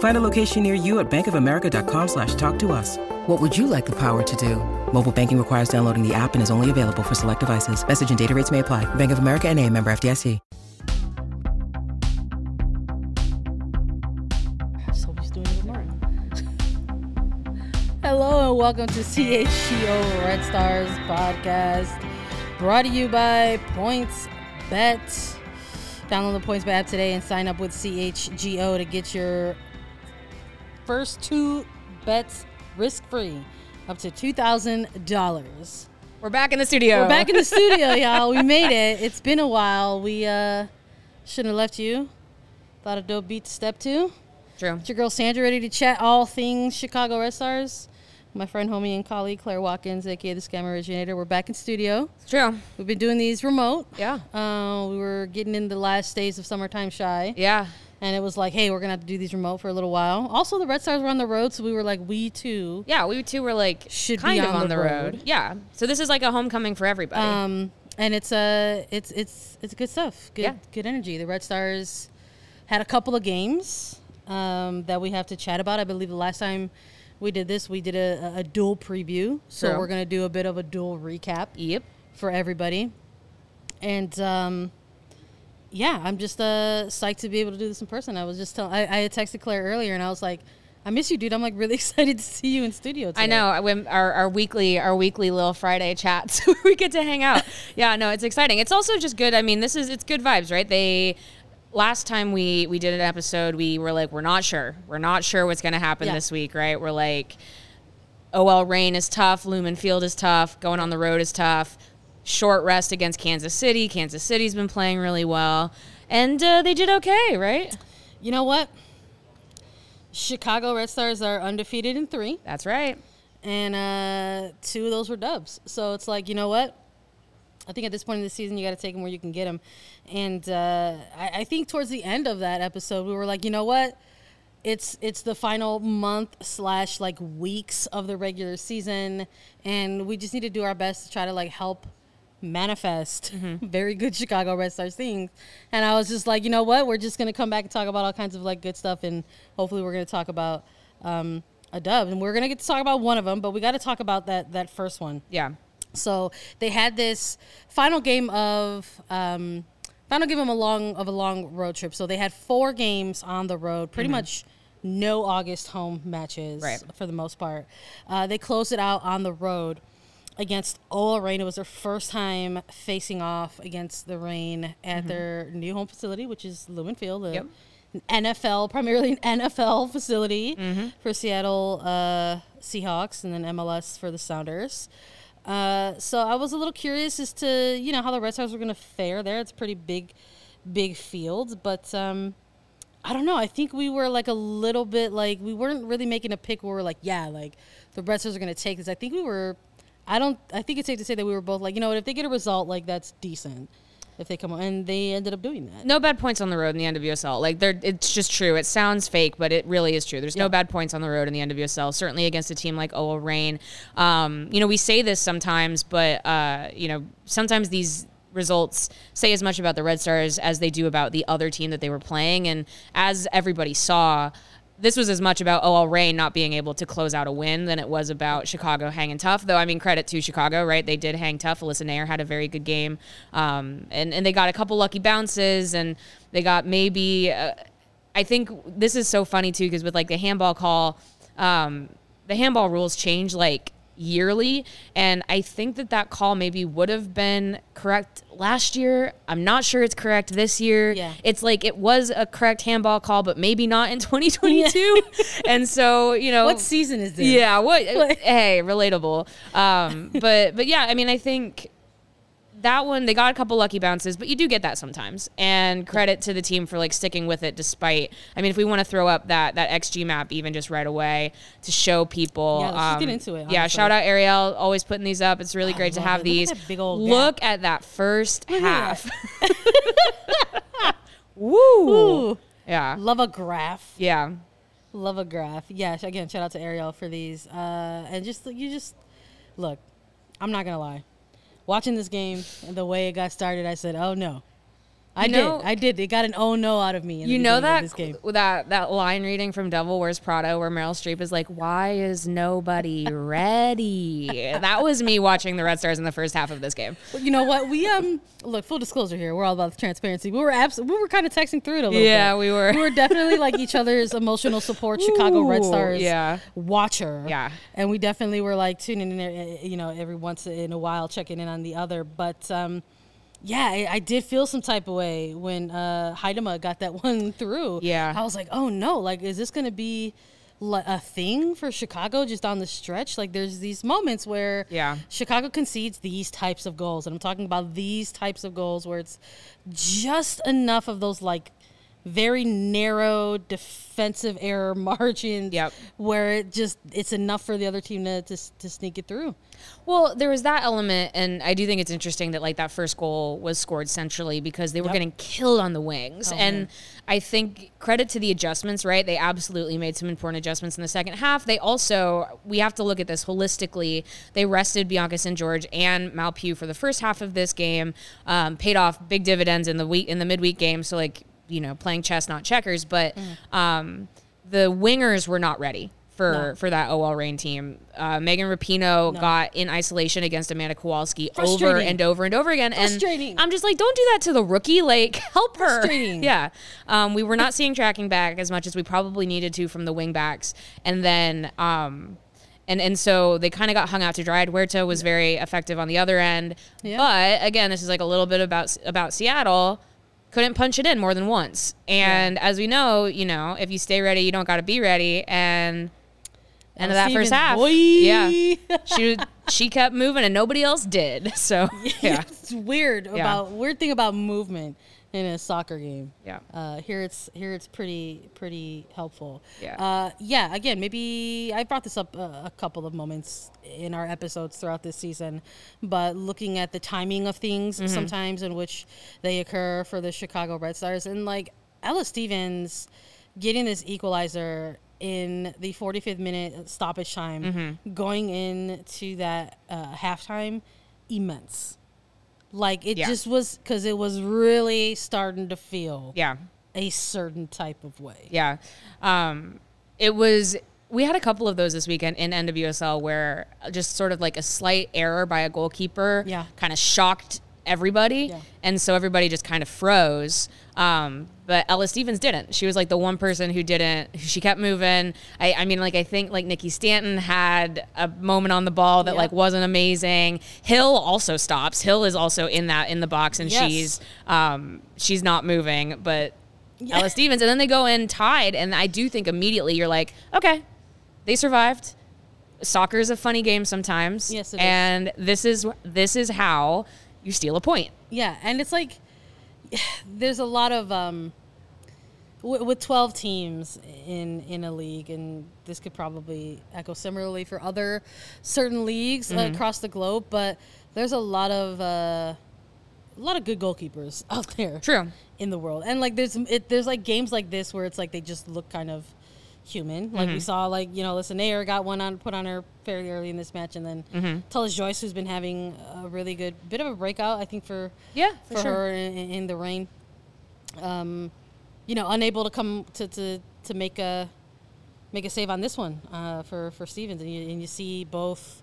Find a location near you at bankofamerica.com slash talk to us. What would you like the power to do? Mobile banking requires downloading the app and is only available for select devices. Message and data rates may apply. Bank of America and a member FDIC. just hope he's doing it tomorrow. Hello and welcome to CHGO Red Stars podcast, brought to you by Points Bet. Download the Points Bet app today and sign up with CHGO to get your first two bets risk free, up to two thousand dollars. We're back in the studio. We're back in the studio, y'all. We made it. It's been a while. We uh shouldn't have left you. Thought a dope beat to step two. True. It's your girl Sandra ready to chat all things Chicago Red Stars. My friend, homie, and colleague Claire Watkins, aka the Scam Originator. We're back in studio. True. We've been doing these remote. Yeah. Uh, we were getting in the last days of summertime shy. Yeah. And it was like, hey, we're gonna have to do these remote for a little while. Also, the Red Stars were on the road, so we were like, we too. Yeah, we too were like Should be kind of on on the the road. road. Yeah. So this is like a homecoming for everybody. Um, and it's uh, it's it's it's good stuff. Good Yeah. good energy. The Red Stars had a couple of games um, that we have to chat about. I believe the last time we did this, we did a, a dual preview. So True. we're gonna do a bit of a dual recap yep. for everybody. And um, yeah, I'm just uh, psyched to be able to do this in person. I was just telling, I, I had texted Claire earlier, and I was like, I miss you, dude. I'm like really excited to see you in studio. Today. I know. When Our, our weekly our weekly little Friday chats where we get to hang out. yeah, no, it's exciting. It's also just good. I mean, this is it's good vibes, right? They last time we we did an episode, we were like, we're not sure. We're not sure what's going to happen Yeah. this week, right? We're like, OL Reign is tough. Lumen Field is tough. Going on the road is tough. Short rest against Kansas City. Kansas City's been playing really well, and uh, they did okay, right? You know what? Chicago Red Stars are undefeated in three. That's right. and uh, two of those were dubs. So it's like, you know what? I think at this point in the season, you got to take them where you can get them. And uh, I, I think towards the end of that episode, we were like, you know what? It's it's the final month slash like weeks of the regular season, and we just need to do our best to try to like help manifest very good Chicago Red Stars things. And I was just like, you know what? We're just gonna come back and talk about all kinds of like good stuff, and hopefully we're gonna talk about um, a dub, and we're gonna get to talk about one of them, but we got to talk about that that first one. Yeah. So they had this final game of um, final game of a long of a long road trip. So they had four games on the road, pretty much no August home matches Right. for the most part. Uh, they closed it out on the road against OL Reign. It was their first time facing off against the Reign at their new home facility, which is Lumen Field. a Yep. NFL, primarily an NFL facility for Seattle uh, Seahawks, and then MLS for the Sounders. Uh, so I was a little curious as to you know how the Red Stars were going to fare there. It's pretty big, big field, but um, I don't know. I think we were like a little bit like we weren't really making a pick where we're like, yeah, like the Red Stars are going to take this. I think we were. I don't. I think it's safe to say that we were both like, you know what? If they get a result, like that's decent. If they come on, and they ended up doing that. No bad points on the road in the NWSL. Like they're, it's just true. It sounds fake, but it really is true. There's no bad points on the road in the NWSL. Certainly against a team like OL Reign. Um, you know, we say this sometimes, but uh, you know, sometimes these results say as much about the Red Stars as they do about the other team that they were playing. And as everybody saw, this was as much about OL Reign not being able to close out a win than it was about Chicago hanging tough. Though I mean, credit to Chicago, right? They did hang tough. Alyssa Naeher had a very good game, um, and and they got a couple lucky bounces, and they got maybe. Uh, I think this is so funny too because with like the handball call, um, the handball rules change like yearly. And I think that that call maybe would have been correct last year. I'm not sure it's correct this year. Yeah. It's like it was a correct handball call, but maybe not in 2022. and so, you know, What season is this? yeah, what? hey, relatable. Um, but but yeah, I mean, I think that one they got a couple lucky bounces, but you do get that sometimes. And credit to the team for like sticking with it despite. I mean, if we want to throw up that that XG map even just right away to show people. Yeah, um, get into it, Yeah, shout out Ariel, always putting these up. It's really I great to have it. Look at these. big old Look at that first at half. Woo. Ooh, Yeah. love a graph. Yeah. Love a graph. Yeah. Again, shout out to Ariel for these. Uh, and just you just look. I'm not gonna lie. Watching this game and the way it got started, I said, "Oh no." I You know- did. I did. It got an oh no out of me. You know that that that line reading from Devil Wears Prada where Meryl Streep is like, "Why is nobody ready?" that was me watching the Red Stars in the first half of this game. But you know what? We um look full disclosure here. We're all about transparency. We were abs- We were kind of texting through it a little bit. Yeah, bit. we were. We were definitely like each other's emotional support. Chicago Red Stars. yeah. Watcher. Yeah. And we definitely were like tuning in. uh, You know, every once in a while, checking in on the other. But um, yeah, I, I did feel some type of way when uh, Huitema got that one through. Yeah. I was like, oh no, like is this gonna be? li- A thing for Chicago just on the stretch. Like, there's these moments where Yeah. Chicago concedes these types of goals, and I'm talking about these types of goals where it's just enough of those like very narrow defensive error margins Yep. where it just it's enough for the other team to, to, to sneak it through. Well, there was that element, and I do think it's interesting that like that first goal was scored centrally because they were Yep. getting killed on the wings, Oh, and man. I think credit to the adjustments. Right, they absolutely made some important adjustments in the second half. They also we have to look at this holistically. They rested Bianca St. George and Mal Pugh for the first half of this game, um, paid off big dividends in the week in the midweek game. So like you know playing chess, not checkers, but. Mm. Um, the wingers were not ready for No. for that OL Reign team. Uh, Megan Rapinoe No. got in isolation against Amanda Kowalski over and over and over again. And I'm just like, don't do that to the rookie. Like, help her. Yeah. Um, we were not seeing tracking back as much as we probably needed to from the wing backs. And then. Um, and, and so they kind of got hung out to dry. Huerta was very effective on the other end, Yeah. but again, this is like a little bit about about Seattle couldn't punch it in more than once. And as we know, you know, if you stay ready, you don't got to be ready. And end of that first half, boy. yeah, she she kept moving and nobody else did. So yeah, it's weird about weird thing about movement in a soccer game. Yeah. Uh, here it's here it's pretty pretty helpful. Yeah. Uh, yeah. Again, maybe I brought this up a, a couple of moments in our episodes throughout this season, but looking at the timing of things Mm-hmm. sometimes in which they occur for the Chicago Red Stars and like Ella Stevens getting this equalizer in the 45th minute stoppage time, Mm-hmm. going into that uh, halftime, immense. Like it Yeah. just was because it was really starting to feel yeah, a certain type of way. yeah. Um, it was. We had a couple of those this weekend in NWSL where just sort of like a slight error by a goalkeeper, Yeah. kind of shocked everybody, Yeah. and so everybody just kind of froze. Um, but Ella Stevens didn't. She was like the one person who didn't. She kept moving. I, I mean, like I think like Nikki Stanton had a moment on the ball that Yeah. like wasn't amazing. Hill also stops. Hill is also in that in the box, and Yes. she's um, she's not moving, but. Ella Stevens, and then they go in tied, and I do think immediately you're like, okay, they survived. Soccer is a funny game sometimes, Yes, it is. and this is this is how you steal a point. Yeah, and it's like there's a lot of um, w- with 12 teams in in a league, and this could probably echo similarly for other certain leagues uh, across the globe. But there's a lot of uh, a lot of good goalkeepers out there. True. in the world, and like there's it, there's like games like this where it's like they just look kind of human. Like Mm-hmm. we saw, like you know, Alyssa Naeher got one on put on her fairly early in this match, and then Mm-hmm. Tullis Joyce, who's been having a really good bit of a breakout, I think for Yeah, for for sure. her in, in the Reign. Um, you know, unable to come to, to, to make a make a save on this one uh, for for Stevens, and you, and you see both.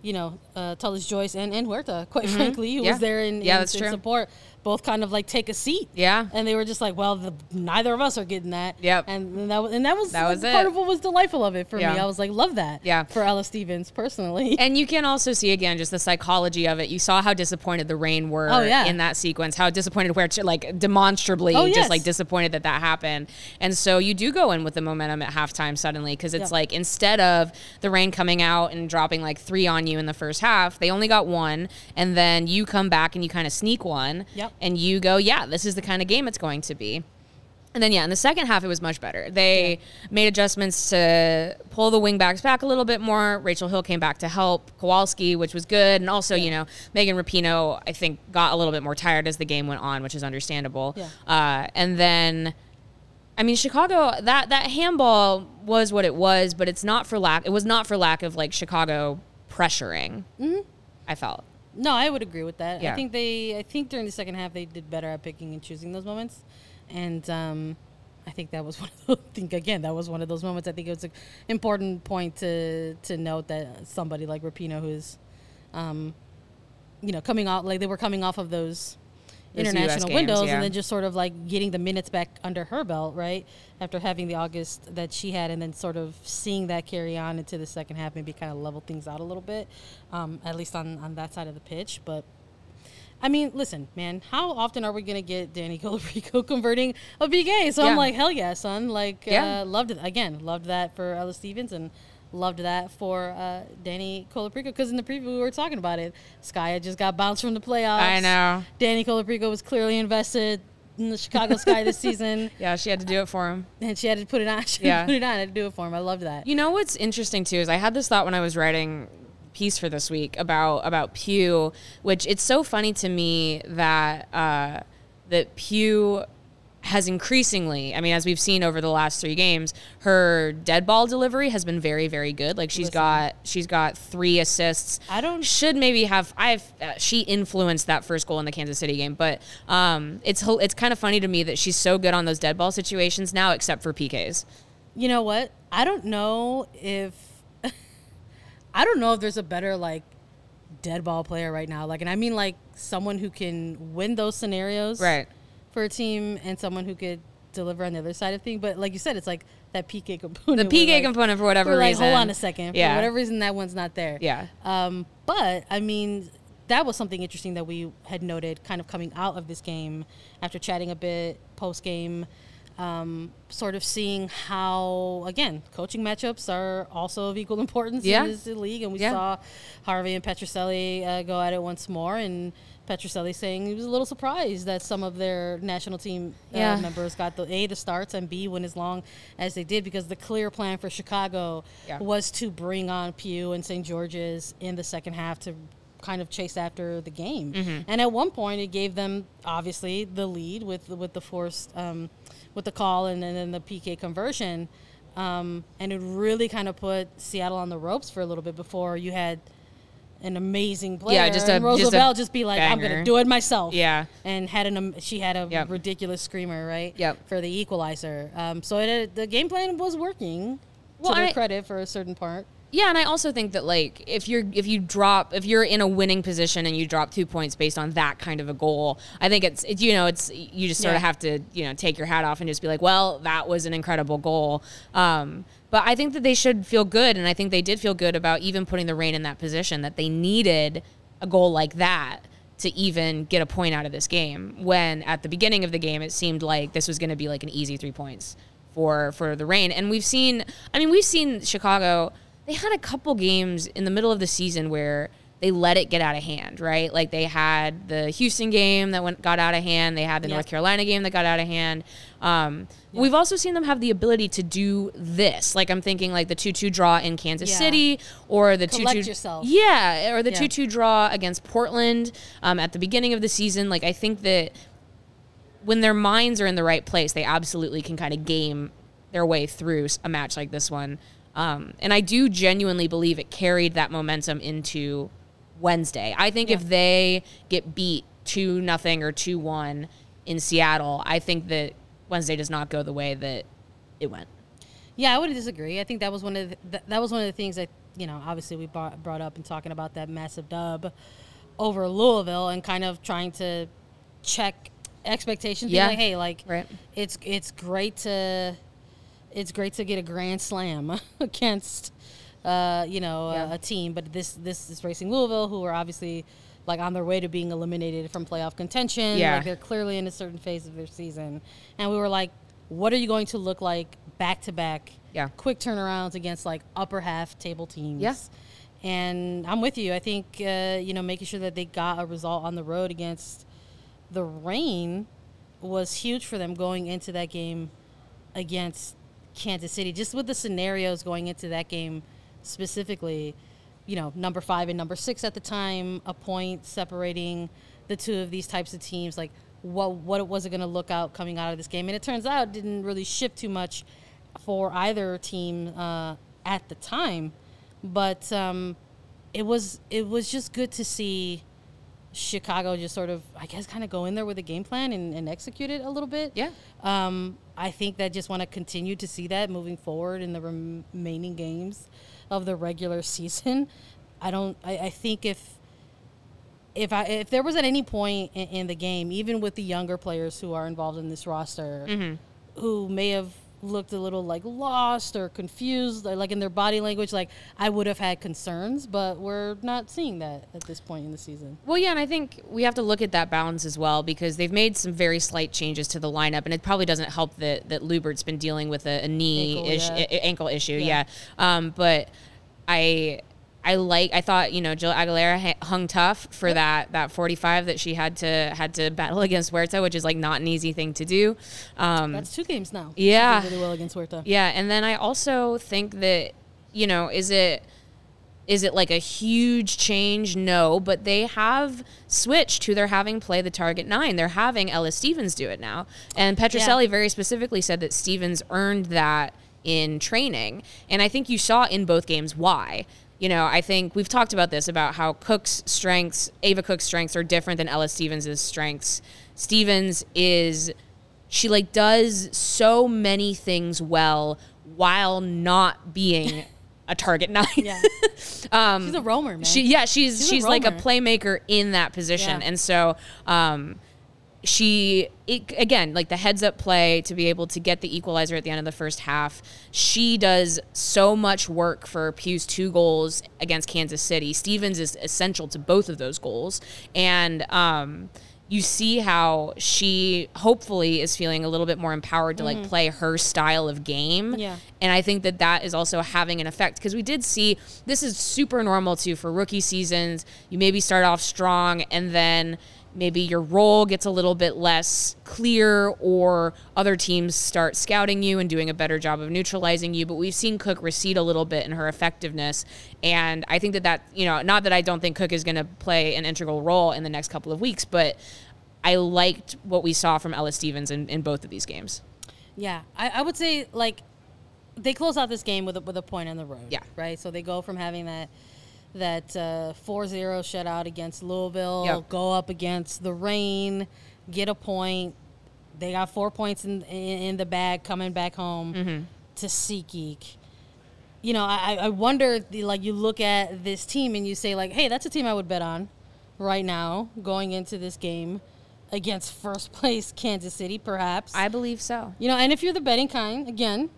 You know, uh, Tullis Joyce and, and Huerta, quite frankly, who Mm-hmm. Yeah. was there in, Yeah, in, that's in true. support. Both kind of like take a seat. Yeah. And they were just like, well, the, neither of us are getting that. Yep. And, that was and that was, That was part it. of what was delightful of it for Yeah. me. I was like, love that. Yeah. For Ella Stevens personally. And you can also see again just the psychology of it. You saw how disappointed the Reign were Oh, yeah. in that sequence. How disappointed, where like demonstrably, Oh, yes. just like disappointed that that happened. And so you do go in with the momentum at halftime suddenly because it's like instead of the Reign coming out and dropping like three on you in the first half, they only got one, and then you come back and you kind of sneak one, Yep. And you go, yeah, this is the kind of game it's going to be. And then yeah, in the second half it was much better. They made adjustments to pull the wingbacks back a little bit more. Rachel Hill came back to help Kowalski, which was good. And also, you know, Megan Rapinoe, I think, got a little bit more tired as the game went on, which is understandable. Yeah. Uh, and then I mean, Chicago that that handball was what it was, but it's not for lack. It was not for lack of like Chicago pressuring. Mm-hmm. I felt. No, I would agree with that. Yeah. I think they, I think during the second half they did better at picking and choosing those moments, and um, I think that was one. Of those, I think again that was one of those moments. I think it was an important point to to note that somebody like Rapinoe, who's, um, you know, coming off like they were coming off of those. International games, windows, yeah. and then just sort of like getting the minutes back under her belt, right? After having the August that she had, and then sort of seeing that carry on into the second half, maybe kind of level things out a little bit, um, at least on, on that side of the pitch. But I mean, listen, man, how often are we gonna get Dani Colaprico converting a PK? So Yeah. I'm like, hell yeah, son. Like, Yeah. uh, loved it again. Loved that for Ella Stevens and loved that for uh, Dani Colaprico because in the preview we were talking about it. Sky had just got bounced from the playoffs. I know. Dani Colaprico was clearly invested in the Chicago Sky this season, Yeah, she had to do it for him. and she had to put it on. She Yeah. put it on. Had to do it for him. I loved that. You know what's interesting too is I had this thought when I was writing piece for this week about about Pugh, which it's so funny to me that uh, that Pugh has increasingly, I mean, as we've seen over the last three games, her dead ball delivery has been very, very good. Like she's Listen. got she's got three assists. I don't- should maybe have I've uh, she influenced that first goal in the Kansas City game, but um, it's it's kind of funny to me that she's so good on those dead ball situations now, except for PKs. You know what? I don't know if I don't know if there's a better like dead ball player right now. Like, and I mean like someone who can win those scenarios Right. For a team, and someone who could deliver on the other side of things. But like you said, it's like that PK component. The PK like, component for whatever like, reason. hold on a second. Yeah. For whatever reason, that one's not there. Yeah. Um, but I mean, that was something interesting that we had noted, kind of coming out of this game after chatting a bit post game. Um, sort of seeing how again coaching matchups are also of equal importance Yeah. in this league, and we Yeah. saw Harvey and Petrucelli uh, go at it once more, and Petrucelli saying he was a little surprised that some of their national team uh, Yeah. members got the a the starts and b went as long as they did because the clear plan for Chicago Yeah. was to bring on Pugh and St. George's in the second half to kind of chase after the game. Mm-hmm. And at one point, it gave them obviously the lead with with the forced um, with the call and, and then the PK conversion. Um, and it really kind of put Seattle on the ropes for a little bit before you had an amazing player. Yeah, just a- and just Rose Lavelle just, be like, I'm going to do it myself. Yeah. And had an um, she had a Yep. ridiculous screamer right. Yep. For the equalizer. Um, so it, the game plan was working. Well, to their I- credit for a certain part. Yeah, and I also think that like if you're if you drop if you're in a winning position and you drop two points based on that kind of a goal, I think it's it, you know it's you just sort Yeah. of have to you know take your hat off and just be like, well, that was an incredible goal. Um, but I think that they should feel good, and I think they did feel good about even putting the Reign in that position that they needed a goal like that to even get a point out of this game. When at the beginning of the game, it seemed like this was going to be like an easy three points for for the Reign. And we've seen, I mean, we've seen Chicago. They had a couple games in the middle of the season where they let it get out of hand, right? Like they had the Houston game that went got out of hand. They had the Yeah. North Carolina game that got out of hand. Um, We've also seen them have the ability to do this. Like I'm thinking, like the two-two draw in Kansas Yeah. City, or the Collect two-two. yourself. Yeah, or the Yeah. two-two draw against Portland um, at the beginning of the season. Like I think that when their minds are in the right place, they absolutely can kind of game their way through a match like this one. Um, and I do genuinely believe it carried that momentum into Wednesday. I think if they get beat two nothing or two one in Seattle, I think that Wednesday does not go the way that it went. Yeah, I would disagree. I think that was one of the, th- that was one of the things that you know obviously we brought, brought up in talking about that massive dub over Louisville and kind of trying to check expectations. Yeah. Yeah. Like, hey, like Right. it's it's great to it's great to get a grand slam against uh, you know Yeah. a, a team, but this this is Racing Louisville, who are obviously like on their way to being eliminated from playoff contention. Yeah. Like they're clearly in a certain phase of their season, and we were like, what are you going to look like back to back? Yeah. quick turnarounds against like upper half table teams. Yeah. And I'm with you. I think uh, you know making sure that they got a result on the road against the Reign was huge for them going into that game against Kansas City. Just with the scenarios going into that game specifically, you know, number five and number six at the time, a point separating the two of these types of teams. Like, what what was it going to look out coming out of this game? And it turns out it didn't really shift too much for either team uh, at the time, but um, it was it was just good to see. Chicago just sort of, I guess, kind of go in there with a game plan and, and execute it a little bit. Yeah. Um, I think that just want to continue to see that moving forward in the remaining games of the regular season. I don't. I, I think if if I if there was at any point in, in the game, even with the younger players who are involved in this roster, mm-hmm. who may have looked a little like lost or confused, or like in their body language, like I would have had concerns, but we're not seeing that at this point in the season. Well, yeah, and I think we have to look at that balance as well because they've made some very slight changes to the lineup, and it probably doesn't help that that Luebbert's been dealing with a, a knee Ankle, ish, yeah. a- ankle issue. Yeah, Yeah. Um, but I. I like. I thought you know Jill Aguilera hung tough for that that 45 that she had to had to battle against Huerta, which is like not an easy thing to do. Um, That's two games now. Yeah. Really well against Huerta. yeah, and then I also think that you know, is it is it like a huge change? No, but they have switched to their having play the target nine. They're having Ella Stevens do it now, and Petrucelli very specifically said that Stevens earned that in training, and I think you saw in both games why. You know, I think we've talked about this about how Cook's strengths, Ava Cook's strengths, are different than Ella Stevens' strengths. Stevens is she like does so many things well while not being a target nine. Yeah. she's a roamer, man. Um, She yeah, she's She's she's, like a playmaker in that position. Yeah. And so um she it, again like the heads up play to be able to get the equalizer at the end of the first half she does so much work for Pugh's two goals against kansas city stevens is essential to both of those goals and um you see how she hopefully is feeling a little bit more empowered to like play her style of game Mm-hmm. Yeah. and I think that that is also having an effect because we did see this is super normal too for rookie seasons. You maybe start off strong and then maybe your role gets a little bit less clear or other teams start scouting you and doing a better job of neutralizing you. But we've seen Cook recede a little bit in her effectiveness. And I think that that, you know, not that I don't think Cook is going to play an integral role in the next couple of weeks, but I liked what we saw from Ella Stevens in, in both of these games. Yeah, I, I would say like they close out this game with a, with a point on the road. Yeah. right. So they go from having that that uh, 4-0 shutout against Louisville, Yep. go up against the Reign, get a point. They got four points in in, in the bag coming back home Mm-hmm. to SeatGeek. You know, I, I wonder like you look at this team and you say like, hey, that's a team I would bet on right now going into this game against first place Kansas City, perhaps. I believe so. You know, and if you're the betting kind, again,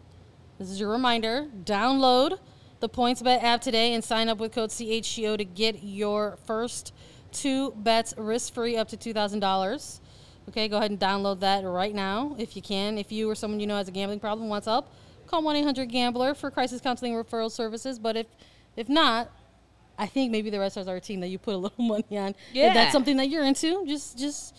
this is your reminder download the PointsBet app today and sign up with code CHGO to get your first two bets risk free up to $2,000. Okay, go ahead and download that right now if you can. If you or someone you know has a gambling problem wants help, call 1 800 Gambler for crisis counseling referral services. But if, if not, I think maybe the rest of our team that you put a little money on. If Yeah. that's something that you're into, just just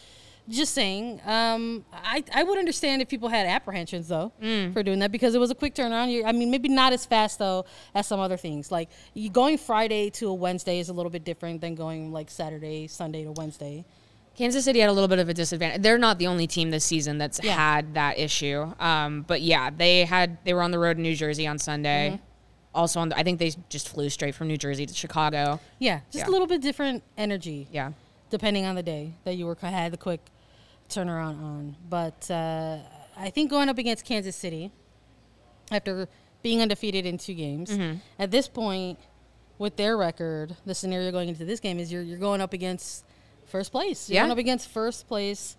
just saying. Um, I I would understand if people had apprehensions though for doing that because it was a quick turnaround. You, I mean, maybe not as fast though as some other things. Like you going Friday to a Wednesday is a little bit different than going like Saturday, Sunday to Wednesday. Kansas City had a little bit of a disadvantage. They're not the only team this season that's Yeah. had that issue. Um, but yeah, they had they were on the road in New Jersey on Sunday. Mm-hmm. Also on the, I think they just flew straight from New Jersey to Chicago. Yeah, just Yeah. a little bit different energy. Yeah. Depending on the day that you were had the quick turnaround on. But uh, I think going up against Kansas City after being undefeated in two games at this point with their record, the scenario going into this game is you're you're going up against first place. You're Yeah. going up against first place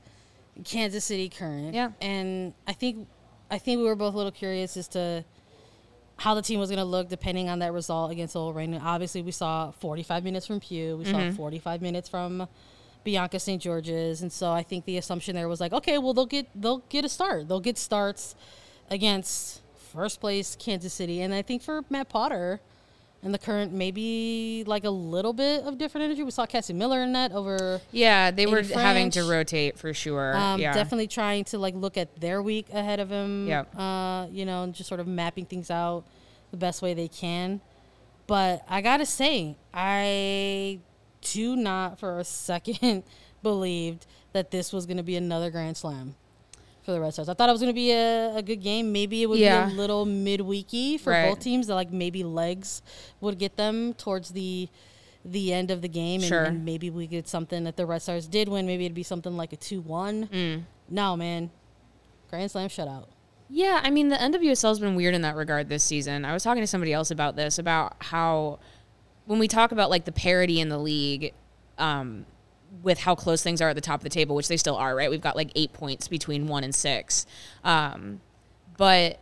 Kansas City Current. Yeah. And I think I think we were both a little curious as to how the team was going to look depending on that result against OL Reign. Obviously, we saw 45 minutes from Pugh. We Mm-hmm. saw 45 minutes from Bianca St. George's, and so I think the assumption there was like, okay, well they'll get they'll get a start. They'll get starts against first place Kansas City, and I think for Matt Potter and the current maybe like a little bit of different energy. We saw Cassie Miller in that over. Yeah, they were Maybe having to rotate for sure. Um, yeah, Definitely trying to like look at their week ahead of him. Yep. Uh, you know, and just sort of mapping things out the best way they can. But I gotta say, I do not for a second believed that this was gonna be another Grand Slam for the Red Stars. I thought it was gonna be a, a good game. Maybe it would Yeah. be a little midweeky for Right. both teams. That like maybe legs would get them towards the the end of the game, and, Sure. and maybe we get something that the Red Stars did win. Maybe it'd be something like a two one. Mm. No, man, Grand Slam shutout. Yeah, I mean the NWSL's been weird in that regard this season. I was talking to somebody else about this about how when we talk about like the parity in the league, um, with how close things are at the top of the table, which they still are, right? We've got like eight points between one and six, um, but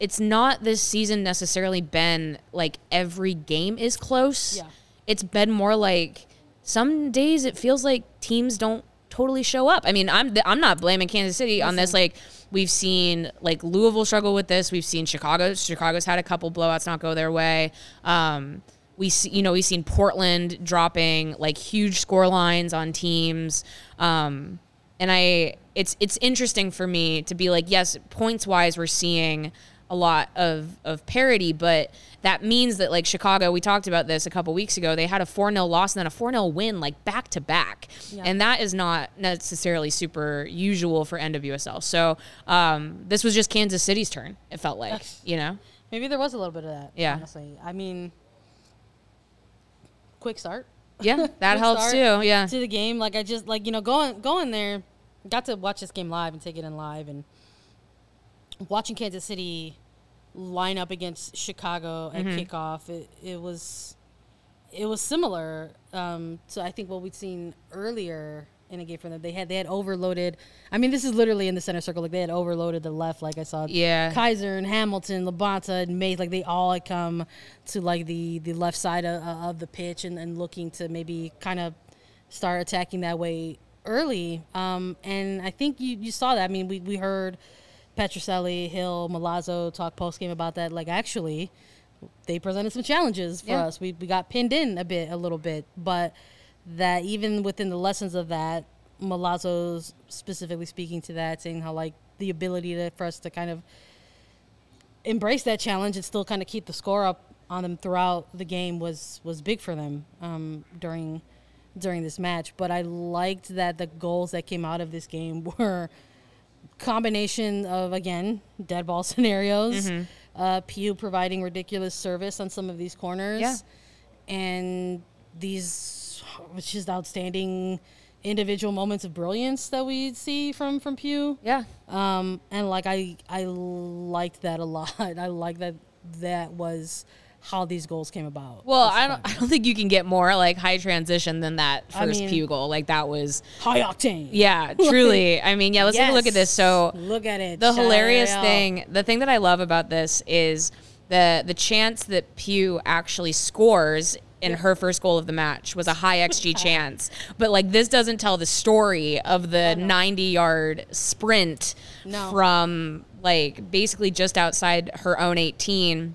it's not this season necessarily been like every game is close. Yeah. It's been more like some days it feels like teams don't totally show up. I mean, I'm I'm not blaming Kansas City on this. Like we've seen like Louisville struggle with this. We've seen Chicago. Chicago's had a couple blowouts not go their way. Um, we see, you know, we've seen Portland dropping like huge score lines on teams. Um, and I, it's it's interesting for me to be like, yes, points wise, we're seeing a lot of of parity, but that means that like Chicago, we talked about this a couple weeks ago. They had a four 0 loss and then a four 0 win, like back to back, and that is not necessarily super usual for NWSL. So um, this was just Kansas City's turn. It felt like, you know, Maybe there was a little bit of that. Yeah. Honestly, I mean, quick start. yeah, that helps too. Yeah, To the game, like I just like you know going going there, got to watch this game live and take it in live and watching Kansas City line up against Chicago at Mm-hmm. kickoff. It it was it was similar um, to I think what we'd seen earlier in a game from them. They had they had overloaded. I mean, this is literally in the center circle. Like they had overloaded the left. Like I saw, Yeah. Kaiser and Hamilton, Labonta and Mays. Like they all had come to like the the left side of, of the pitch and, and looking to maybe kind of start attacking that way early. Um, and I think you, you saw that. I mean, we, we heard Petrucelli, Hill, Milazzo talk post game about that. Like actually, they presented some challenges for Yeah. us. We, we got pinned in a bit, a little bit, but that even within the lessons of that, Milazzo's specifically speaking to that, saying how like the ability to, for us to kind of embrace that challenge and still kind of keep the score up on them throughout the game was was big for them um, during during this match. But I liked that the goals that came out of this game were combination of again dead ball scenarios, uh, Pugh providing ridiculous service on some of these corners, Yeah. and these which is outstanding individual moments of brilliance that we see from from Pugh. yeah. Um, and like I I liked that a lot. I like that that was how these goals came about. Well, I don't. I don't think you can get more like high transition than that first I mean- Pugh goal. Like that was, high octane. yeah, truly. I mean, yeah. Let's take a look at this. So look at it. the Shout hilarious thing, the thing that I love about this is the the chance that Pugh actually scores in her first goal of the match was a high xG chance. But like this doesn't tell the story of the 90 yard sprint No. from like basically just outside her own 18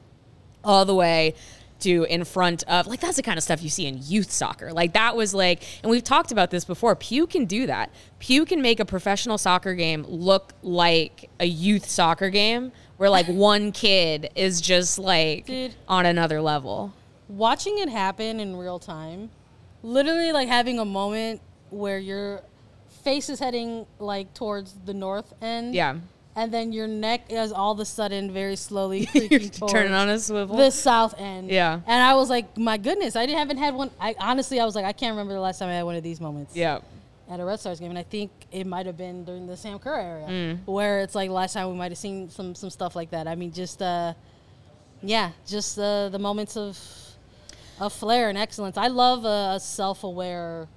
all the way to in front of like that's the kind of stuff you see in youth soccer. Like that was like and we've talked about this before. Pugh can do that. Pugh can make a professional soccer game look like a youth soccer game where like one kid is just like Dude. on another level. Watching it happen in real time, literally like having a moment where your face is heading like towards the north end. Yeah. And then your neck is all of a sudden very slowly creeping Turning on a swivel. the south end. Yeah. And I was like, my goodness, I didn't haven't had one. I honestly, I was like, I can't remember the last time I had one of these moments. yeah. At a Red Stars game, and I think it might have been during the Sam Kerr area, Mm. where it's like last time we might have seen some some stuff like that. I mean, just uh, yeah, just uh, the moments of of flair and excellence. I love a, a self-aware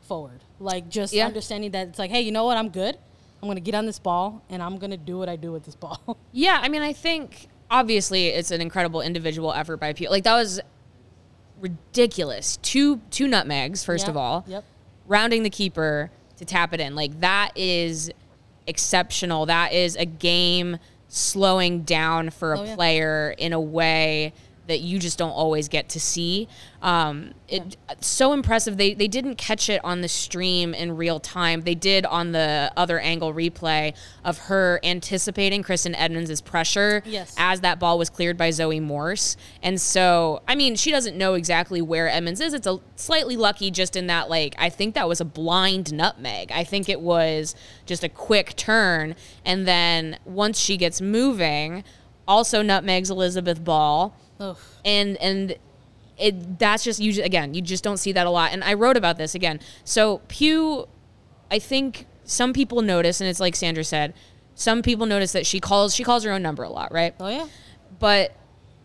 forward. Like just Yeah. understanding that it's like, hey, you know what? I'm good. I'm gonna get on this ball and I'm gonna do what I do with this ball. Yeah, I mean, I think obviously it's an incredible individual effort by Pugh. Like that was ridiculous. Two two nutmegs, first of all. Yep. Rounding the keeper to tap it in. Like that is exceptional. That is a game slowing down for a Oh, yeah. player in a way that you just don't always get to see. Um, it so impressive. They they didn't catch it on the stream in real time. They did on the other angle replay of her anticipating Kristen Edmonds' pressure Yes. as that ball was cleared by Zoe Morse. And so, I mean, she doesn't know exactly where Edmonds is. It's a slightly lucky just in that, like, I think that was a blind nutmeg. I think it was just a quick turn. And then once she gets moving, also nutmegs Elizabeth Ball. Ugh. And, and, it, that's just you again you just don't see that a lot and i wrote about this again so Pugh I think some people notice, and it's like Sandra said, some people notice that she calls she calls her own number a lot, right? Oh yeah. But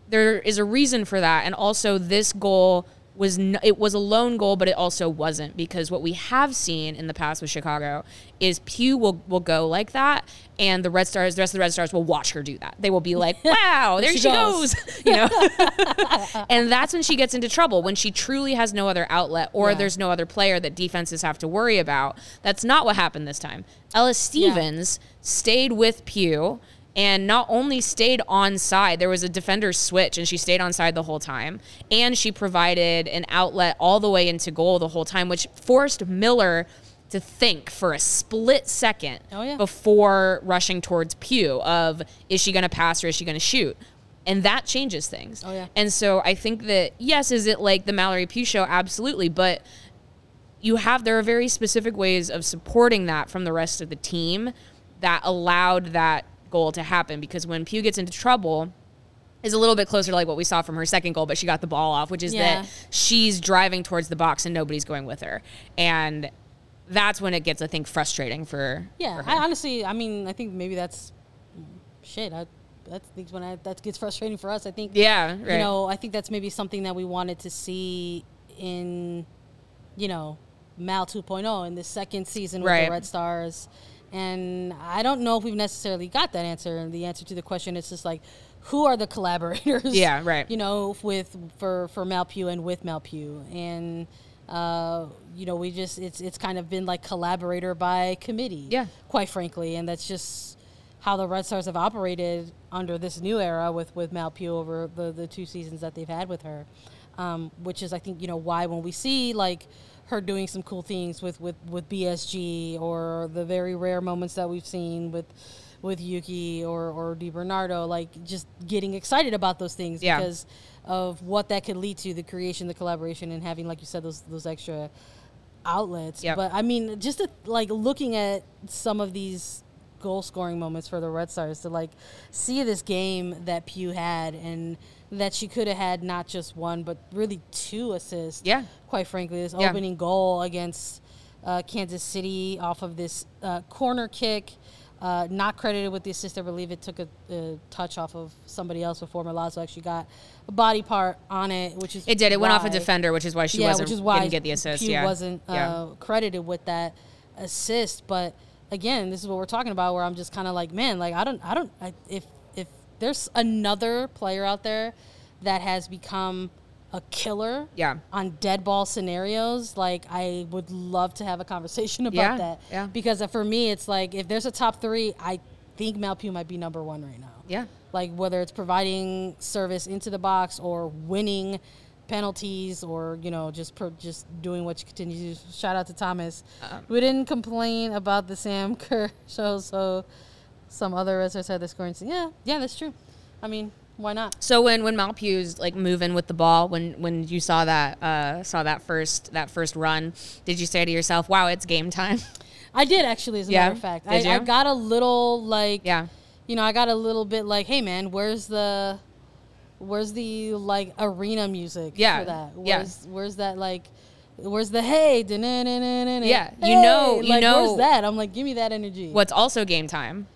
there is a reason for that, and also this goal was n- it was a lone goal, but it also wasn't because what we have seen in the past with Chicago is Pugh will will go like that, and the Red Stars, the rest of the Red Stars will watch her do that. They will be like, "Wow, there she she, goes." goes," you know. and that's when she gets into trouble when she truly has no other outlet or Yeah. there's no other player that defenses have to worry about. That's not what happened this time. Ella Stevens stayed with Pugh and not only stayed on side, there was a defender switch and she stayed on side the whole time. And she provided an outlet all the way into goal the whole time, which forced Miller to think for a split second Oh, yeah. before rushing towards Pugh of is she going to pass or is she going to shoot? And that changes things. Oh, yeah. And so I think that yes, is it like the Mallory Pugh show? Absolutely, but you have there are very specific ways of supporting that from the rest of the team that allowed that goal to happen because when Pugh gets into trouble is a little bit closer to like what we saw from her second goal, but she got the ball off, which is Yeah. that she's driving towards the box and nobody's going with her. And that's when it gets, I think, frustrating for Yeah, for. I honestly, I mean, I think maybe that's shit. I, that's things when I, that gets frustrating for us. I think, yeah, right. you know, I think that's maybe something that we wanted to see in, you know, Mal 2.0 in the second season with Right. the Red Stars. And I don't know if we've necessarily got that answer. And the answer to the question is just like, who are the collaborators? Yeah, right. You know, with for for Mal Pugh and with Mal Pugh, and uh, you know, we just it's it's kind of been like collaborator by committee. Yeah. quite frankly, and that's just how the Red Stars have operated under this new era with with Mal Pugh over the the two seasons that they've had with her, um, which is I think you know why when we see like her doing some cool things with with with BSG or the very rare moments that we've seen with with Yuki or or Di Bernardo, like just getting excited about those things Yeah. because of what that could lead to the creation, the collaboration, and having like you said those those extra outlets. Yep. But I mean, just to, like looking at some of these goal scoring moments for the Red Stars to like see this game that Pugh had and that she could have had not just one but really two assists. Yeah. Quite frankly, this Yeah. opening goal against uh, Kansas City off of this uh, corner kick. Uh, not credited with the assist. I believe it took a, a touch off of somebody else before Milazzo actually got a body part on it, which is it did. It went off a defender, which is why she yeah, wasn't which is why didn't get the assist. Pugh yeah, wasn't uh, yeah. credited with that assist. But again, this is what we're talking about. Where I'm just kind of like, man, like I don't, I don't, I, if if there's another player out there that has become a killer Yeah. on dead ball scenarios, like I would love to have a conversation about Yeah, that. yeah. Because for me, it's like if there's a top three, I think Mal Pugh might be number one right now yeah. like whether it's providing service into the box or winning penalties or you know just pro- just doing what you continue to do. Shout out to Thomas. Um, we didn't complain about the Sam Kerr show, so some other wrestlers had the scoring. Yeah, yeah, that's true. I mean, why not? So when when Mal Pugh's like moving with the ball, when when you saw that uh, saw that first that first run, did you say to yourself, "Wow, it's game time"? I did actually, as a Yeah? matter of fact. I? I got a little like yeah, you know, I got a little bit like, hey man, where's the where's the like arena music Yeah, for that? yeah. Where's where's that like where's the hey da-na-na-na-na-na, Yeah, you hey? know- you like, know- where's that? I'm like, give me that energy. What's also game time?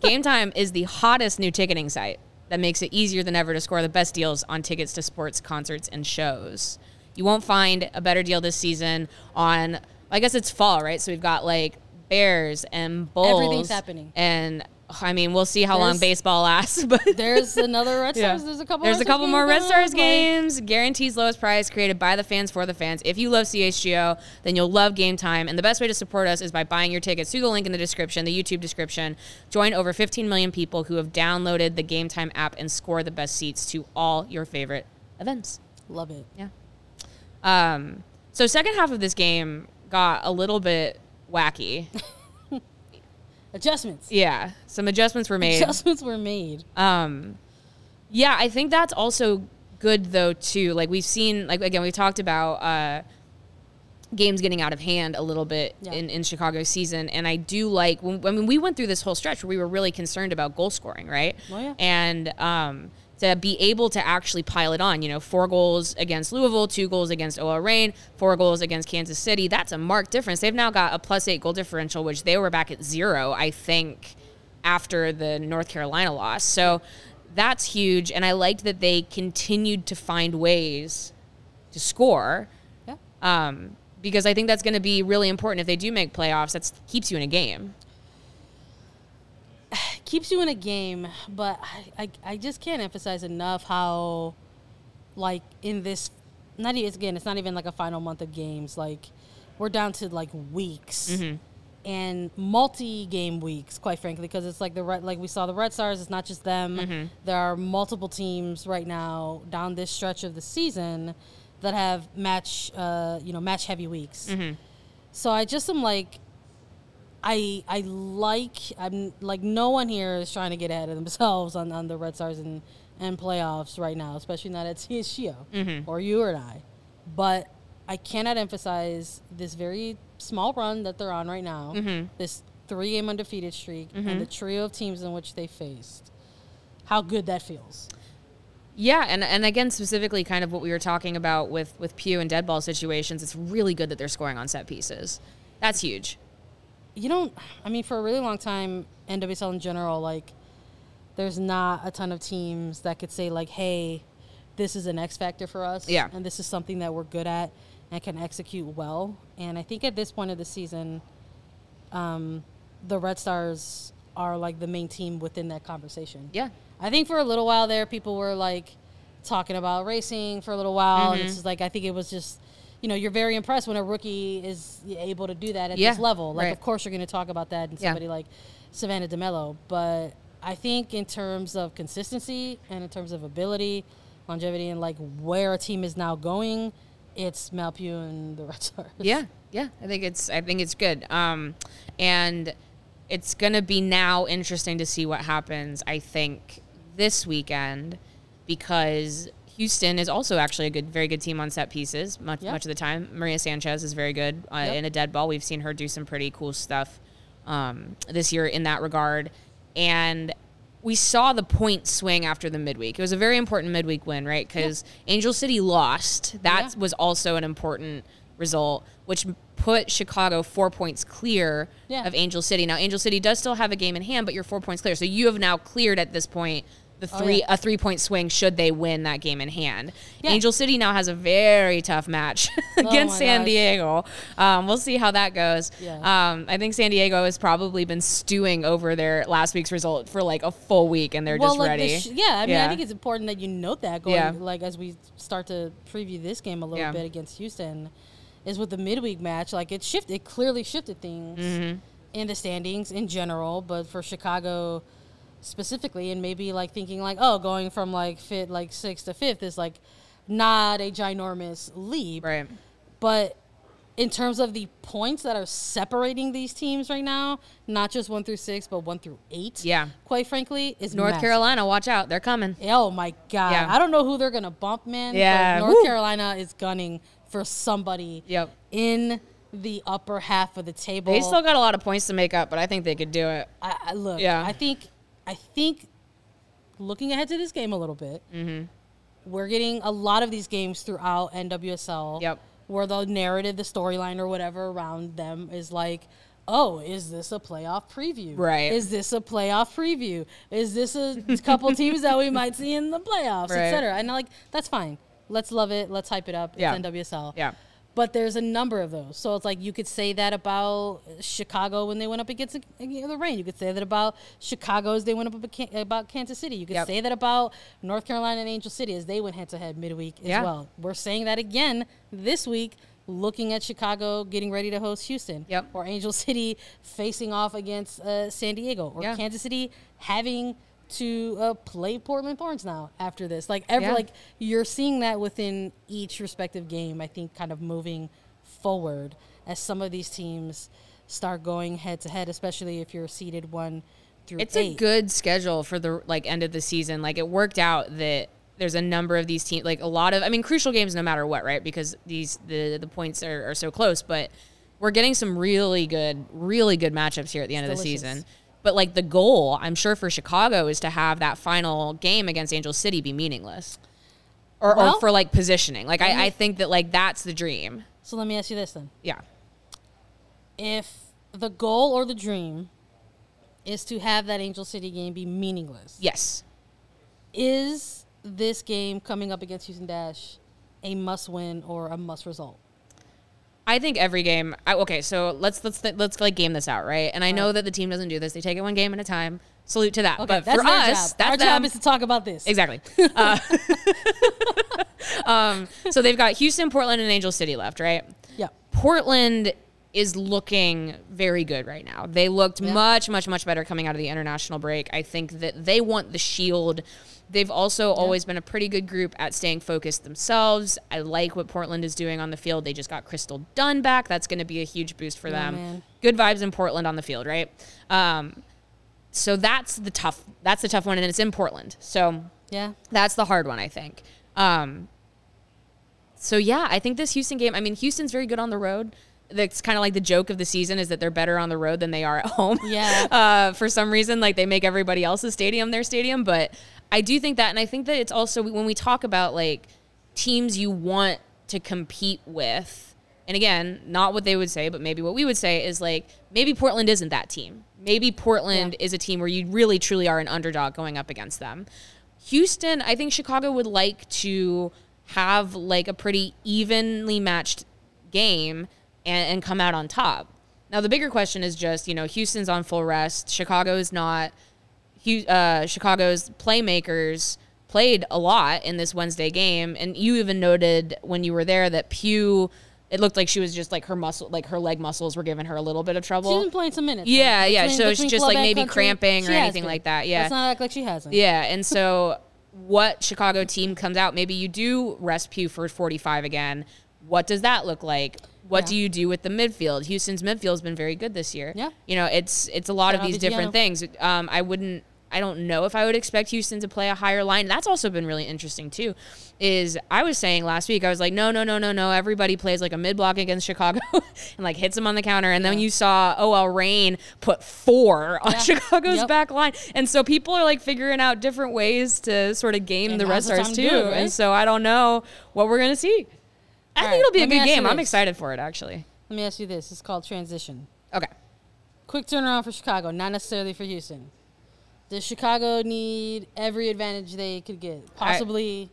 Game time is the hottest new ticketing site that makes it easier than ever to score the best deals on tickets to sports, concerts, and shows. You won't find a better deal this season on I guess it's fall, right? So we've got like Bears and Bulls. Everything's happening. And I mean, we'll see how long baseball lasts, but There's another Red Yeah. Stars. There's a couple. There's a couple more Red Stars games. Guarantees lowest price created by the fans for the fans. If you love CHGO, then you'll love Game Time. And the best way to support us is by buying your tickets through the link in the description, the YouTube description. Join over 15 million people who have downloaded the Game Time app and score the best seats to all your favorite events. Love it. Yeah. Um, so second half of this game got a little bit wacky. Adjustments. Yeah, some adjustments were made. Adjustments were made. Um, yeah, I think that's also good though too. Like we've seen, like again, we talked about uh, games getting out of hand a little bit Yeah. in in Chicago's season, and I do like when I mean we went through this whole stretch where we were really concerned about goal scoring, right? Oh, yeah. And um, to be able to actually pile it on, you know, four goals against Louisville, two goals against OL Reign, four goals against Kansas City. That's a marked difference. They've now got a plus eight goal differential, which they were back at zero, I think, after the North Carolina loss. So that's huge. And I liked that they continued to find ways to score. Yeah. Um, because I think that's going to be really important if they do make playoffs. That keeps you in a game. keeps you in a game, but I, I, I just can't emphasize enough how, like, in this, not even, again, it's not even like a final month of games. Like, we're down to like weeks Mm-hmm. and multi game weeks, quite frankly, because it's like the Red, like we saw the Red Stars, it's not just them. Mm-hmm. There are multiple teams right now down this stretch of the season that have match, uh, you know, match heavy weeks. Mm-hmm. So I just am like, I I like I'm like no one here is trying to get ahead of themselves on, on the Red Stars and, and playoffs right now, especially not at CHGO Mm-hmm. or you or I. But I cannot emphasize this very small run that they're on right now, Mm-hmm. this three game undefeated streak, and the trio of teams in which they faced. How good that feels. Yeah, and, and again, specifically, kind of what we were talking about with with Pugh and dead ball situations. It's really good that they're scoring on set pieces. That's huge. You don't i mean for a really long time nwsl in general like there's not a ton of teams that could say like hey this is an x factor for us Yeah. and this is something that we're good at and can execute well and i think at this point of the season um, the red stars are like the main team within that conversation Yeah, I think for a little while there, people were like talking about racing for a little while, and it's Mm-hmm. just like I think it was just, you know, you're very impressed when a rookie is able to do that at Yeah, this level. Like, right. of course, you're going to talk about that in Yeah. somebody like Savannah DeMelo, but I think in terms of consistency and in terms of ability, longevity, and like where a team is now going, it's Mal Pugh and the Red Stars. yeah, yeah. I think it's I think it's good. Um, and it's gonna be now interesting to see what happens. I think this weekend because Houston is also actually a good, very good team on set pieces. Much Yeah. much of the time, Maria Sanchez is very good uh, Yep. in a dead ball. We've seen her do some pretty cool stuff um, this year in that regard, and. We saw the point swing after the midweek. It was a very important midweek win, right? Because Angel City lost. That Yeah. was also an important result, which put Chicago four points clear Yeah. of Angel City. Now, Angel City does still have a game in hand, but you're four points clear. So you have now cleared at this point the Oh, three yeah. a three point swing should they win that game in hand. Yeah. Angel City now has a very tough match against my San gosh. Diego. Um, we'll see how that goes. Yeah. Um, I think San Diego has probably been stewing over their last week's result for like a full week, and they're just like ready. sh- yeah, I mean. I think it's important that you note that going like as we start to preview this game a little bit against Houston, is with the midweek match. Like it shifted, it clearly shifted things Mm-hmm. in the standings in general, but for Chicago specifically, and maybe like thinking like, oh, going from like fit like sixth to fifth is like not a ginormous leap, right. but in terms of the points that are separating these teams right now, not just one through six, but one through eight. Yeah. Quite frankly, is North massive. Carolina, watch out, they're coming. Oh my god! Yeah. I don't know who they're gonna bump, man. Yeah. North Woo. Carolina is gunning for somebody. Yep. In the upper half of the table. They still got a lot of points to make up, but I think they could do it. I, I look. Yeah. I think. I think. Looking ahead to this game a little bit, Mm-hmm. we're getting a lot of these games throughout NWSL. Yep. Where the narrative, the storyline, or whatever around them is like, oh, is this a playoff preview? Right. Is this a playoff preview? Is this a couple teams that we might see in the playoffs, Right. et cetera? And like, that's fine. Let's love it. Let's hype it up. It's Yeah. NWSL. Yeah. But there's a number of those. So it's like you could say that about Chicago when they went up against the Reign. You could say that about Chicago as they went up about Kansas City. You could Yep. say that about North Carolina and Angel City as they went head to head midweek as Yeah. well. We're saying that again this week, looking at Chicago getting ready to host Houston. Yep. Or Angel City facing off against uh, San Diego. Or Yeah. Kansas City having to uh, play Portland Thorns now after this. Like every Yeah. like you're seeing that within each respective game. I think kind of moving forward as some of these teams start going head to head, especially if you're seeded one through It's eight. a good schedule for the like end of the season. Like it worked out that there's a number of these teams, like a lot of, I mean, crucial games no matter what, right? Because these the the points are, are so close, but we're getting some really good, really good matchups here at the end of the season. But like the goal, I'm sure for Chicago is to have that final game against Angel City be meaningless, or, Well- or for like positioning. Like I, I think that like that's the dream. So let me ask you this then: Yeah. If the goal or the dream is to have that Angel City game be meaningless, Yes. is this game coming up against Houston Dash a must win or a must result? I think every game. I, okay, so let's let's let's like game this out, right? And I know that the team doesn't do this; they take it one game at a time. Salute to that. Okay, but that's for their us, job. that's our them. job is to talk about this. exactly. Uh, um, so they've got Houston, Portland, and Angel City left, right? Yeah. Portland is looking very good right now. They looked Yeah. much, much, much better coming out of the international break. I think that they want the shield. They've also always been a pretty good group at staying focused themselves. I like what Portland is doing on the field. They just got Crystal Dunn back. That's going to be a huge boost for them. man. Good vibes in Portland on the field, right? Um, so that's the tough. That's the tough one, and it's in Portland. So Yeah. that's the hard one, I think. Um, so yeah, I think this Houston game. I mean, Houston's very good on the road. That's kind of like the joke of the season is that they're better on the road than they are at home. Yeah. Uh, for some reason, like they make everybody else's stadium their stadium, but I do think that, and I think that it's also when we talk about like teams you want to compete with. And again, not what they would say, but maybe what we would say is like maybe Portland isn't that team. Maybe Portland Yeah. is a team where you really truly are an underdog going up against them. Houston, I think Chicago would like to have like a pretty evenly matched game and, and come out on top. Now the bigger question is just, you know, Houston's on full rest. Chicago is not. Uh, Chicago's playmakers played a lot in this Wednesday game, and you even noted when you were there that Pugh. It looked like she was just like her muscle, like her leg muscles were giving her a little bit of trouble. She's been playing some minutes. Yeah, like, yeah, between- so it's just, like, maybe country, cramping or anything been. like that, yeah. Let's not act like she hasn't. Yeah, and so what Chicago team comes out, maybe you do rest Pugh for 45 again. What does that look like? What Yeah. do you do with the midfield? Houston's midfield has been very good this year. Yeah. You know, it's it's a lot Shout of these different Giano. things. Um, I wouldn't I don't know if I would expect Houston to play a higher line. That's also been really interesting too. Is I was saying last week, I was like, no, no, no, no, no. Everybody plays like a mid block against Chicago and like hits them on the counter. And then you saw OL Reign put four on Yeah. Chicago's Yep. back line. And so people are like figuring out different ways to sort of game And the Red the Stars too. to right? And so I don't know what we're gonna see. I All think right, it'll be a let good game. I'm excited for it actually. Let me ask you this. It's called transition. Okay. Quick turnaround for Chicago, not necessarily for Houston. Does Chicago need every advantage they could get? Possibly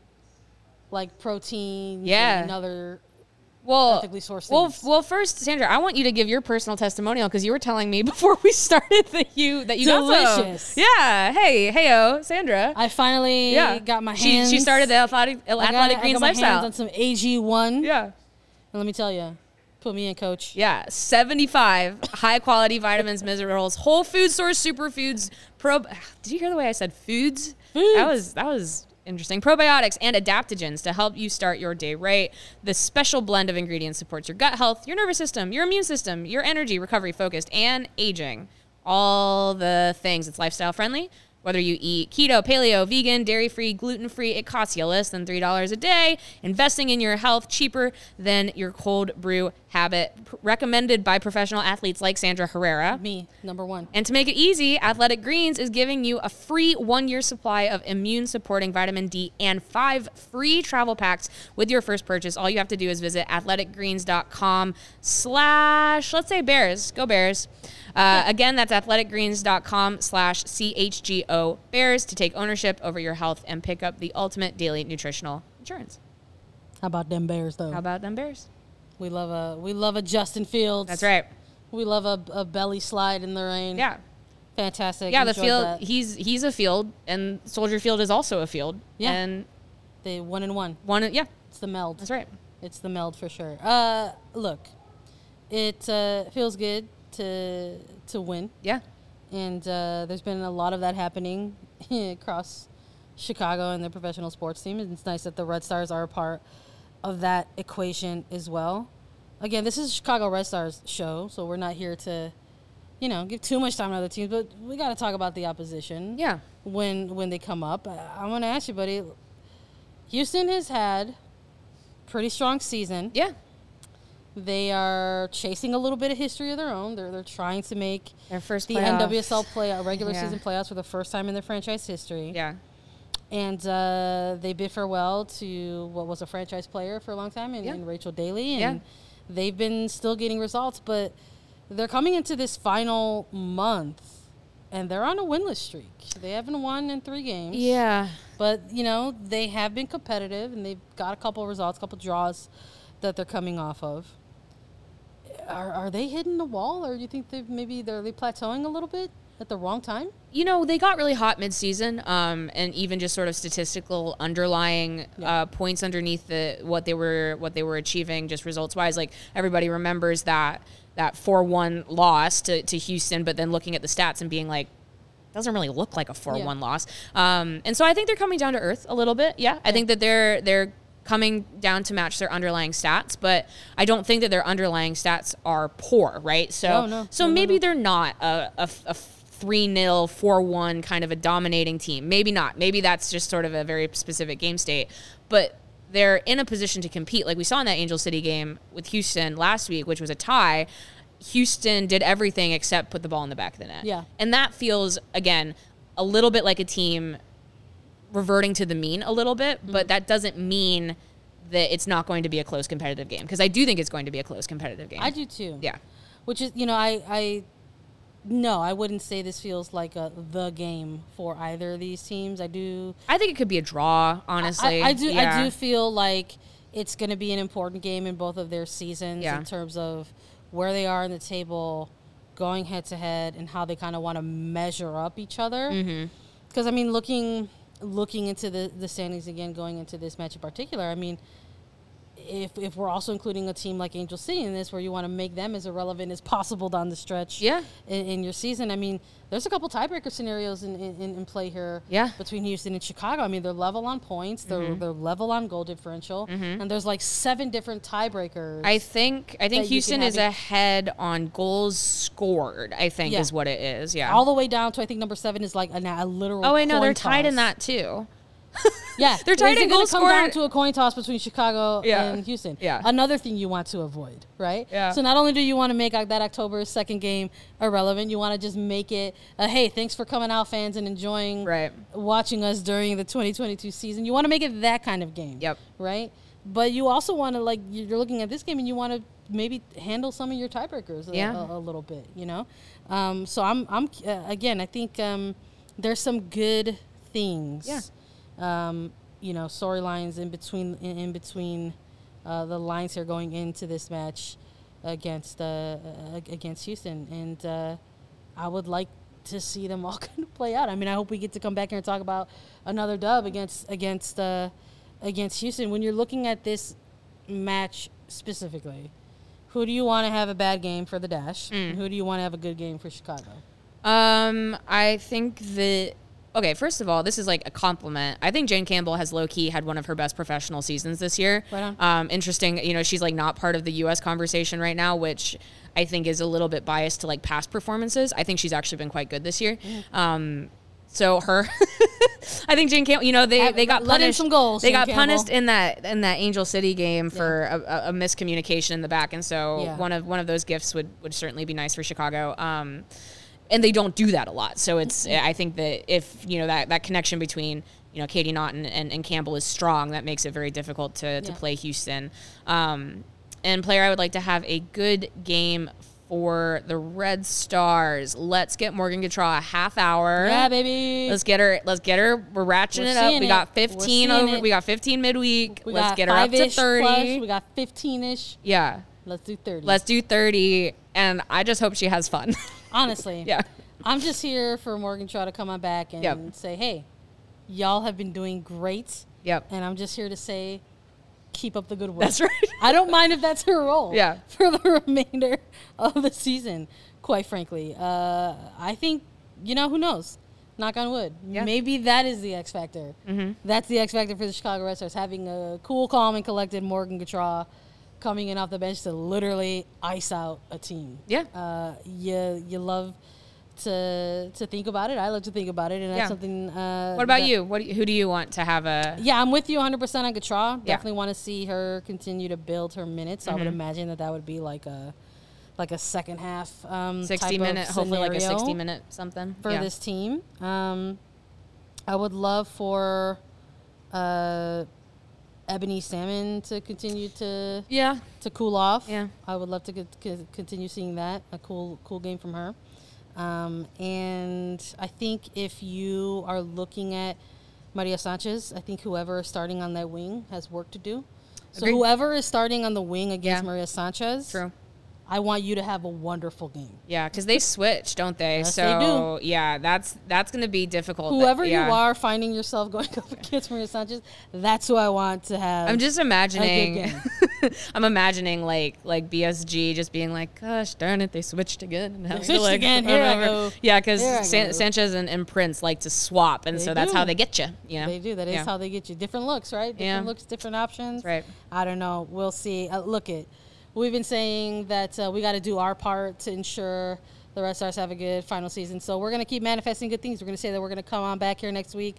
like protein Yeah. and other Well, ethically sourced well, things. well. First, Sandra, I want you to give your personal testimonial because you were telling me before we started that you that you got Delicious. some. Yeah. Hey, heyo, Sandra. I finally yeah. got my she, hands. She started the athletic I got- athletic I got my lifestyle. hands on some AG1. yeah. And let me tell you, put me in, coach. Yeah, 75 high quality vitamins, minerals, whole food source superfoods, pro Did you hear the way I said foods? Foods. That was that was interesting. Probiotics and adaptogens to help you start your day right. This special blend of ingredients supports your gut health, your nervous system, your immune system, your energy, recovery focused, and aging. All the things. It's lifestyle friendly. Whether you eat keto, paleo, vegan, dairy free, gluten free, it costs you less than $3 a day. Investing in your health cheaper than your cold brew habit. Recommended by professional athletes like Sandra Herrera. Me, number one. And to make it easy, Athletic Greens is giving you a free one year supply of immune supporting vitamin D and five free travel packs with your first purchase. All you have to do is visit athleticgreens.com slash, let's say Bears. Go Bears. Uh, again, that's athleticgreens.com slash CHGO Bears to take ownership over your health and pick up the ultimate daily nutritional insurance. How about them Bears, though? How about them Bears? We love a we love a Justin Fields. That's right. We love a, a belly slide in the rain. Yeah. Fantastic. Yeah, the field that. he's he's a field and Soldier Field is also a field. Yeah. And They one and one. one yeah, It's the meld. that's right. It's the meld for sure. Uh, look, it uh, feels good to to win, Yeah. and uh, there's been a lot of that happening across Chicago and the professional sports team. And it's nice that the Red Stars are a part of that equation as well. Again, this is a Chicago Red Stars show, so we're not here to, you know, give too much time to other teams, but we got to talk about the opposition. Yeah. When when they come up, I want to ask you, buddy. Houston has had pretty strong season. Yeah. They are chasing a little bit of history of their own. They're they're trying to make Their first the playoff. NWSL play regular Yeah. season playoffs for the first time in their franchise history. Yeah. And uh, they bid farewell to what was a franchise player for a long time, in, Yeah. in Rachel Daly, Yeah. and they've been still getting results. But they're coming into this final month, and they're on a winless streak. They haven't won in three games. Yeah. But you know they have been competitive, and they've got a couple of results, a couple draws that they're coming off of. Are, are they hitting the wall, or do you think they've maybe they're they plateauing a little bit at the wrong time? you know they got really hot mid-season um, and even just sort of statistical underlying uh, points underneath the what they were what they were achieving just results wise like everybody remembers that that 4-1 loss to, to houston but then looking at the stats and being like doesn't really look like a 4-1 Yeah. loss. Um, and so i think they're coming down to earth a little bit. Yeah i think that they're they're coming down to match their underlying stats but i don't think that their underlying stats are poor right so No, no. so No, maybe they're not a, a, a 3 0, 4 1 kind of a dominating team. Maybe not. Maybe that's just sort of a very specific game state. But they're in a position to compete. Like we saw in that Angel City game with Houston last week, which was a tie. Houston did everything except put the ball in the back of the net. Yeah. And that feels, again, a little bit like a team reverting to the mean a little bit, Mm-hmm. but that doesn't mean that it's not going to be a close competitive game because I do think it's going to be a close competitive game. I do too. Yeah. Which is, you know, I, I, no, I wouldn't say this feels like a the game for either of these teams. I do, I think it could be a draw, honestly. I, I do, Yeah. I do feel like it's going to be an important game in both of their seasons Yeah. in terms of where they are in the table, going head to head, and how they kind of want to measure up each other. Mm-hmm. Because I mean, looking looking into the the standings again, going into this match in particular, I mean. If, if we're also including a team like Angel City in this, where you want to make them as irrelevant as possible down the stretch, Yeah. in, in your season. I mean, there's a couple tiebreaker scenarios in, in, in play here. Yeah. Mm-hmm. Between Houston and Chicago, I mean, they're level on points, they're they're level on goal differential, and there's like seven different tiebreakers. I think I think Houston is ahead on goals scored. I think Yeah. is what it is. Yeah. all the way down to I think number seven is like a, a literal. oh, I know they're tied in that too. Yeah, They're tied Is in it gonna goal come scorer. down to a coin toss between Chicago Yeah. and Houston. Yeah. Another thing you want to avoid, right? Yeah. So not only do you want to make uh, that October second game irrelevant, you want to just make it a hey, thanks for coming out, fans, and enjoying Right. watching us during the 2022 season. You want to make it that kind of game. Yep. Right. But you also want to like you're looking at this game and you want to maybe handle some of your tiebreakers a, Yeah. a, a little bit. You know. Um, so I'm I'm uh, again I think um, there's some good things. Yeah. Um, you know storylines in between in, in between uh, the lines here going into this match against uh, uh, against Houston, and uh, I would like to see them all kind of play out. I mean, I hope we get to come back here and talk about another dub against against uh, against Houston. When you're looking at this match specifically, who do you want to have a bad game for the Dash? And who do you want to have a good game for Chicago? Um, I think that okay. First of all, this is like a compliment. I think Jane Campbell has low key had one of her best professional seasons this year. Right on. Um, interesting. You know, she's like not part of the U.S. conversation right now, which I think is a little bit biased to like past performances. I think she's actually been quite good this year. Um, so her, I think Jane Campbell. You know, they they got punished. some goals, They Jane got Campbell. punished in that in that Angel City game for a, a, a miscommunication in the back, and so Yeah. one of one of those gifts would would certainly be nice for Chicago. Um, and they don't do that a lot. So it's I think that if you know that that connection between you know Katie Naughton and, and Campbell is strong, that makes it very difficult to, to Yeah. play Houston. Um, and player I would like to have a good game for the Red Stars. Let's get Morgan Gautrat a half hour. Yeah, baby. Let's get her. Let's get her. We're ratcheting We're it up. We got 15 over. it. We got 15 midweek. we let's get her up to 30. plus, we got 15 ish. Yeah. Let's do 30. Let's do 30. And I just hope she has fun. Honestly. yeah. I'm just here for Morgan Shaw to come on back and Yep. say, hey, y'all have been doing great. Yep. And I'm just here to say, keep up the good work. That's right. I don't mind if that's her role. Yeah. For the remainder of the season, quite frankly. Uh, I think, you know, who knows? Knock on wood. Yeah. Maybe that is the X factor. Mm-hmm. That's the X factor for the Chicago Red Stars, having a cool, calm, and collected Morgan Gautrat coming in off the bench to literally ice out a team. Yeah. Uh, you you love to to think about it. I love to think about it, and that's something. Uh, What about that- you? What do you, who do you want to have a Yeah, I'm with you 100 percent on Gautrat. Yeah. Mm-hmm. Definitely want to see her continue to build her minutes. I would imagine that that would be like a like a second half um, 60 type of minute, hopefully like a 60 minute something? for yeah. this team. Um, I would love for uh, Ebony Salmon to continue to Yeah. to cool off. Yeah. I would love to co- co- continue seeing that a cool cool game from her. Um, and I think if you are looking at Maria Sanchez, I think whoever is starting on that wing has work to do. So Agreed. whoever is starting on the wing against Yeah. Maria Sanchez, True. I want you to have a wonderful game. Yeah, because they switch, don't they? Yes, they so yeah, that's that's going to be difficult. Whoever yeah. you are finding yourself going up against Maria Sanchez, that's who I want to have. I'm just imagining. I'm imagining like like BSG just being like, "Gosh darn it, they switched again." And to, switched like, again. Here I go. Yeah, because San- Sanchez and, and Prince like to swap, and They so that's how they get you. Yeah, They do. That is Yeah. how they get you. Different looks, right? Different Yeah. looks, different options. right. I don't know. We'll see. Uh, look it. We've been saying that uh, we got to do our part to ensure the Red Stars have a good final season. So we're gonna keep manifesting good things. We're gonna say that we're gonna come on back here next week,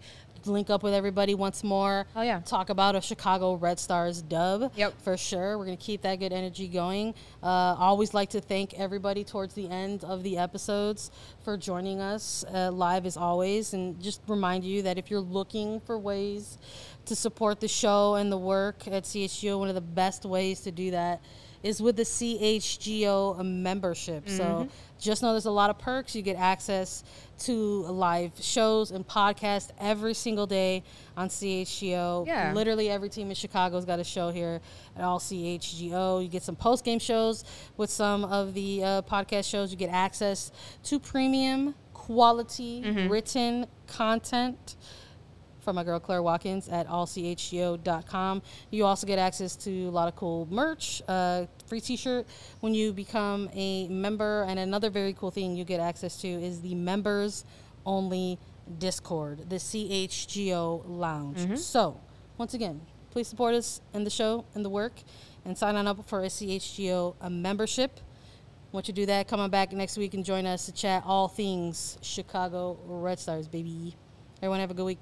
link up with everybody once more. Oh, yeah. Talk about a Chicago Red Stars dub. Yep. For sure. We're gonna keep that good energy going. Uh, always like to thank everybody towards the end of the episodes for joining us uh, live as always, and just remind you that if you're looking for ways to support the show and the work at CSU, one of the best ways to do that is with the CHGO membership. So just know there's a lot of perks. You get access to live shows and podcasts every single day on CHGO. Yeah. Literally every team in Chicago's got a show here at all CHGO. You get some post game shows with some of the uh, podcast shows. You get access to premium quality written content from my girl Claire Watkins at allchgo.com. You also get access to a lot of cool merch, uh, free t-shirt when you become a member. And another very cool thing you get access to is the members only Discord, the CHGO Lounge. So, once again, please support us in the show and the work and sign on up for a CHGO a membership. Once you do that, come on back next week and join us to chat all things Chicago Red Stars, baby. Everyone have a good week.